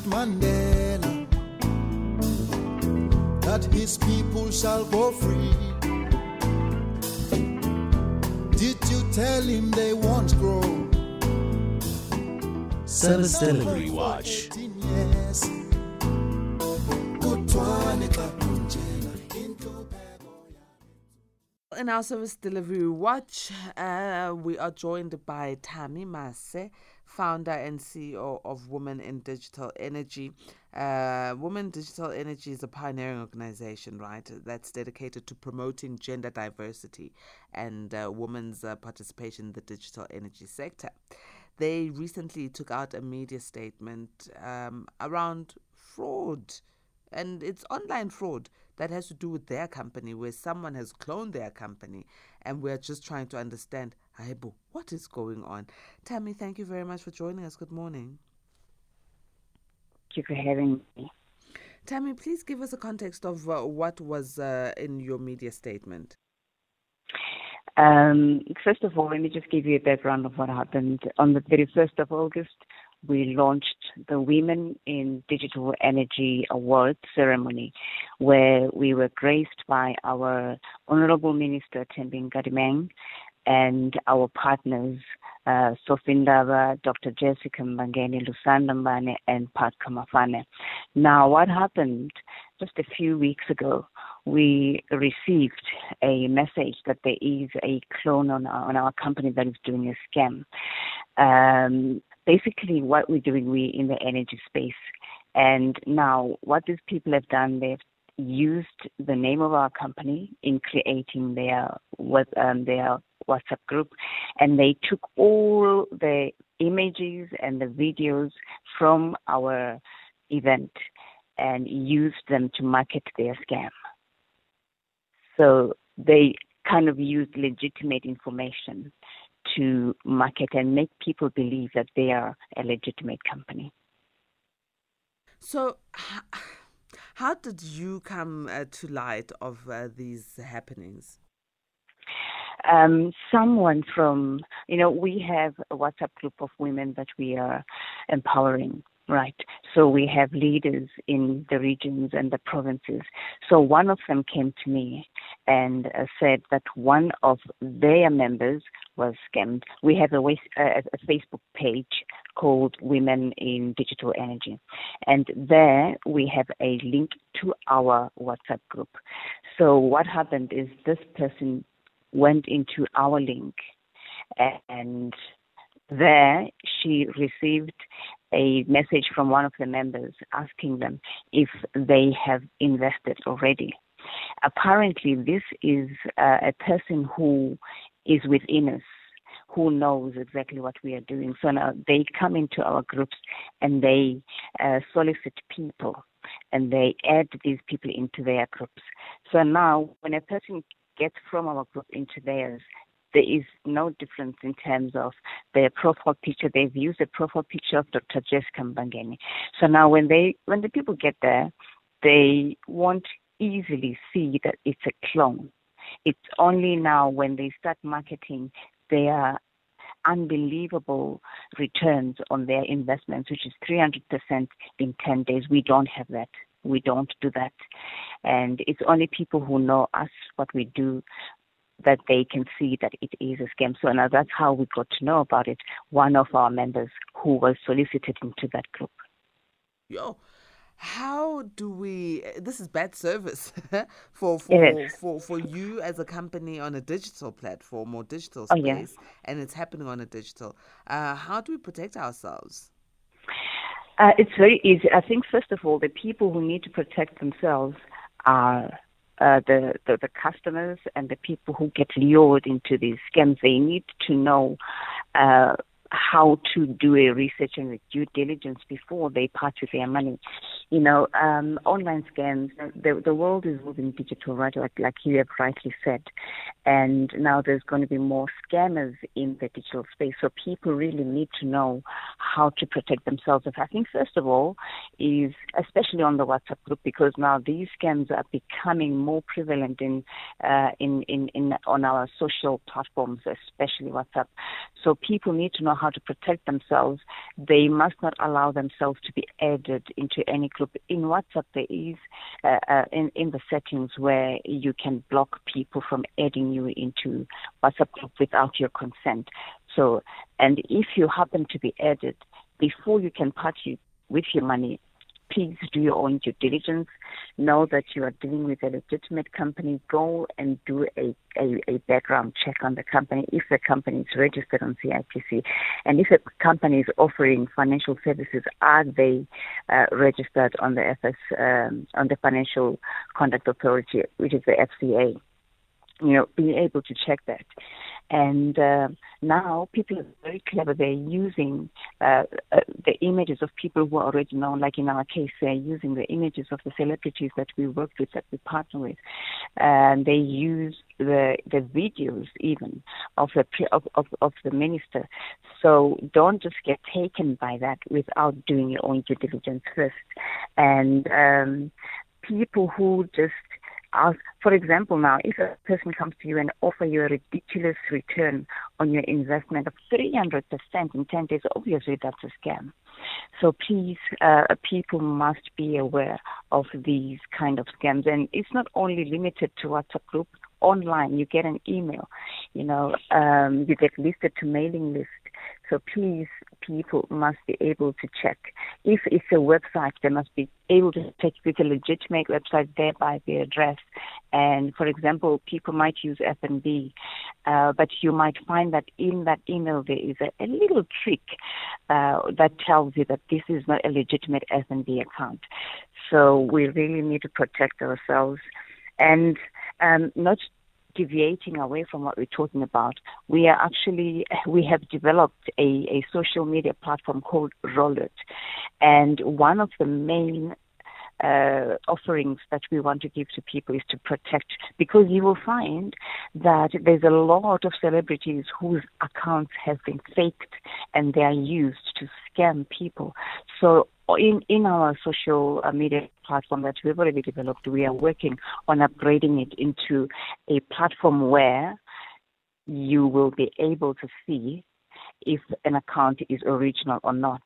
promised Mandela that his people shall go free. Did you tell him they won't grow? Service Delivery Watch. 18 years. Kuthiwane xa kunjena intlupheko In our service delivery watch, uh, we are joined by Tami Mase, founder and CEO of Women in Digital Energy. Uh, Women Digital Energy is a pioneering organization, right, that's dedicated to promoting gender diversity and uh, women's uh, participation in the digital energy sector. They recently took out a media statement um, around fraud and it's online fraud that has to do with their company where someone has cloned their company. And we're just trying to understand Haibo, what is going on? Tami thank you very much for joining us. Good morning. Thank you for having me. Tami please give us a context of uh, what was uh, in your media statement. Um, first of all, let me just give you a background of what happened. On the 31st of August, we launched the Women in Digital Energy Awards ceremony, where we were graced by our Honorable Minister Thembi Nkadimeng and our partners, uh, Sophie Ndaba, Dr. Jessica Mbangeni, Lusanda Mbane, and Pat Kamafane. Now, what happened just a few weeks ago, we received a message that there is a clone on our, on our company that is doing a scam. Um, basically, what we're doing, we're in the energy space. And now, what these people have done, they've used the name of our company in creating their web, um, their WhatsApp group, and they took all the images and the videos from our event and used them to market their scam. So they kind of used legitimate information to market and make people believe that they are a legitimate company. so how did you come uh, to light of uh, these happenings um, someone from, you know, we have a WhatsApp group of women that we are empowering, right? So we have leaders in the regions and the provinces. So one of them came to me and uh, said that one of their members was scammed. We have a, a Facebook page called Women in Digital Energy. And there we have a link to our WhatsApp group. So what happened is this person went into our link and there she received a message from one of the members asking them if they have invested already. Apparently, this is uh, a person who is within us, who knows exactly what we are doing. So now they come into our groups and they uh, solicit people and they add these people into their groups. So now, when a person gets from our group into theirs, there is no difference in terms of their profile picture. They've used the profile picture of Dr. Jessica Mbangeni. So now when they when the people get there, they won't easily see that it's a clone. It's only now when they start marketing their unbelievable returns on their investments, which is 300% in 10 days. We don't have that. We don't do that. And it's only people who know us, what we do, that they can see that it is a scam. So now that's how we got to know about it. One of our members who was solicited into that group. yo how do we this is bad service for for, for for you as a company on a digital platform or digital Oh, space yeah. and it's happening on a digital uh, how do we protect ourselves Uh, it's very easy. I think, first of all, the people who need to protect themselves are uh, the, the, the customers and the people who get lured into these scams. They need to know uh, how to do a research and a due diligence before they part with their money. You know, um, online scams, the, the world is moving digital, right? Like, like you have rightly said. And now there's going to be more scammers in the digital space. So people really need to know how to protect themselves. I think, first of all, is especially on the WhatsApp group, because now these scams are becoming more prevalent in, uh, in, in, in, on our social platforms, especially WhatsApp. So people need to know how to protect themselves, they must not allow themselves to be added into any group. In WhatsApp, there is uh, uh, in in the settings where you can block people from adding you into WhatsApp group without your consent. So, and if you happen to be added before you can party with your money, please do your own due diligence. Know that you are dealing with a legitimate company. Go and do a, a, a, background check on the company if the company is registered on CIPC. And if a company is offering financial services, are they uh, registered on the FS, um, on the Financial Conduct Authority, which is the FCA? You know, being able to check that. And uh, now people are very clever. They're using uh, uh, the images of people who are already known. Like in our case, they're using the images of the celebrities that we work with, that we partner with. And they use the the videos even of the of, of, of the minister. So don't just get taken by that without doing your own due diligence first. And um, people who just ask, for example, now, if a person comes to you and offer you a ridiculous return on your investment of 300% in 10 days, obviously that's a scam. So please, uh, people must be aware of these kind of scams. And it's not only limited to WhatsApp group. Online, you get an email, you know, um, you get listed to mailing list so please, people must be able to check. If it's a website, they must be able to check if it's a legitimate website, thereby the address. And for example, people might use FNB, uh, but you might find that in that email there is a, a little trick uh, that tells you that this is not a legitimate FNB account. So we really need to protect ourselves and um, not deviating away from what we're talking about, we are actually we have developed a, a social media platform called Rollit, and one of the main uh, offerings that we want to give to people is to protect because you will find that there's a lot of celebrities whose accounts have been faked and they are used to scam people. So in, in our social uh, media platform that we've already developed, we are working on upgrading it into a platform where you will be able to see if an account is original or not.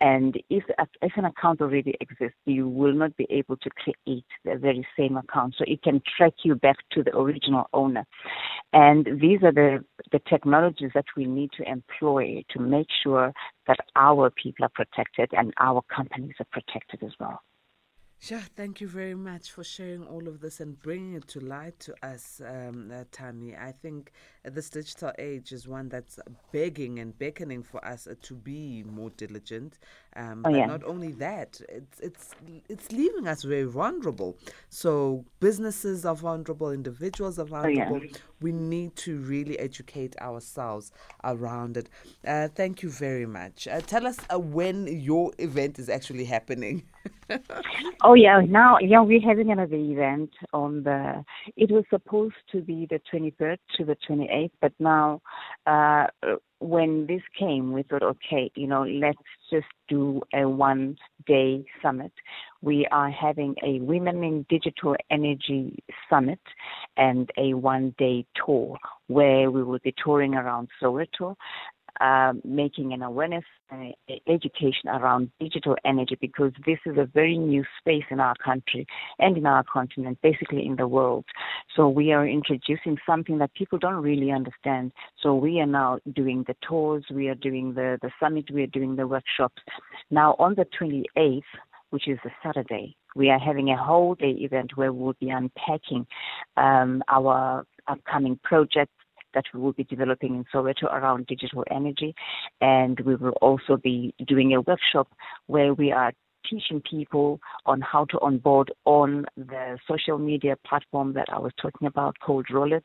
And if, if an account already exists, you will not be able to create the very same account. So it can track you back to the original owner. And these are the, the technologies that we need to employ to make sure that our people are protected and our companies are protected as well. Sure, thank you very much for sharing all of this and bringing it to light to us, um, uh, Tami. I think this digital age is one that's begging and beckoning for us uh, to be more diligent. Um, oh, but yeah. not only that, it's it's it's leaving us very vulnerable. So businesses are vulnerable, individuals are vulnerable. Oh, yeah. We need to really educate ourselves around it. Uh, thank you very much. Uh, tell us uh, when your event is actually happening. oh yeah, now yeah we're having another event on the. It was supposed to be the 23rd to the 28th, but now uh, when this came, we thought, okay, you know, let's just do a one day summit. We are having a Women in Digital Energy Summit and a one day tour where we will be touring around Soweto um, making an awareness education around digital energy because this is a very new space in our country and in our continent, basically in the world. So we are introducing something that people don't really understand. So we are now doing the tours, we are doing the, the summit, we are doing the workshops. Now on the 28th, which is a Saturday, we are having a whole day event where we'll be unpacking um, our upcoming projects that we will be developing in Soweto around digital energy. And we will also be doing a workshop where we are teaching people on how to onboard on the social media platform that I was talking about called Rollit.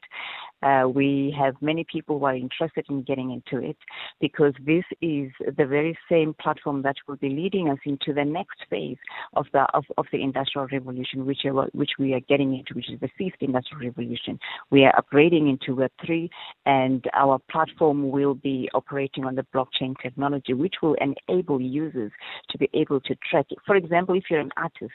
Uh, we have many people who are interested in getting into it because this is the very same platform that will be leading us into the next phase of the of, of the industrial revolution, which are, which we are getting into, which is the fifth industrial revolution. We are upgrading into Web three, and our platform will be operating on the blockchain technology, which will enable users to be able to track. For example, if you're an artist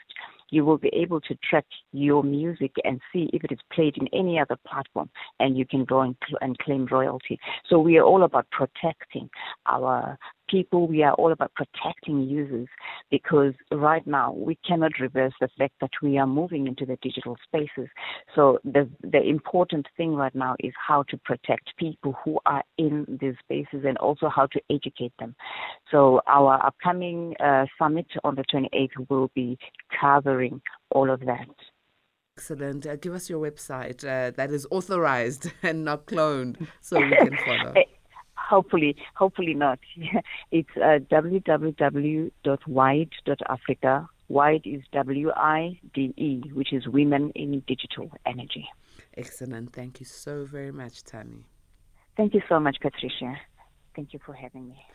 you will be able to track your music and see if it is played in any other platform, and you can go and, cl- and claim royalty. So we are all about protecting our people. We are all about protecting users because right now we cannot reverse the fact that we are moving into the digital spaces. So the the important thing right now is how to protect people who are in these spaces and also how to educate them. So our upcoming uh, summit on the 28th will be covering all of that. Excellent. Uh, give us your website uh, that is authorized and not cloned so we can follow. Hopefully, hopefully not. it's uh, www.wide.africa. Wide is W I D E, which is Women in Digital Energy. Excellent. Thank you so very much, Tami. Thank you so much, Patricia. Thank you for having me.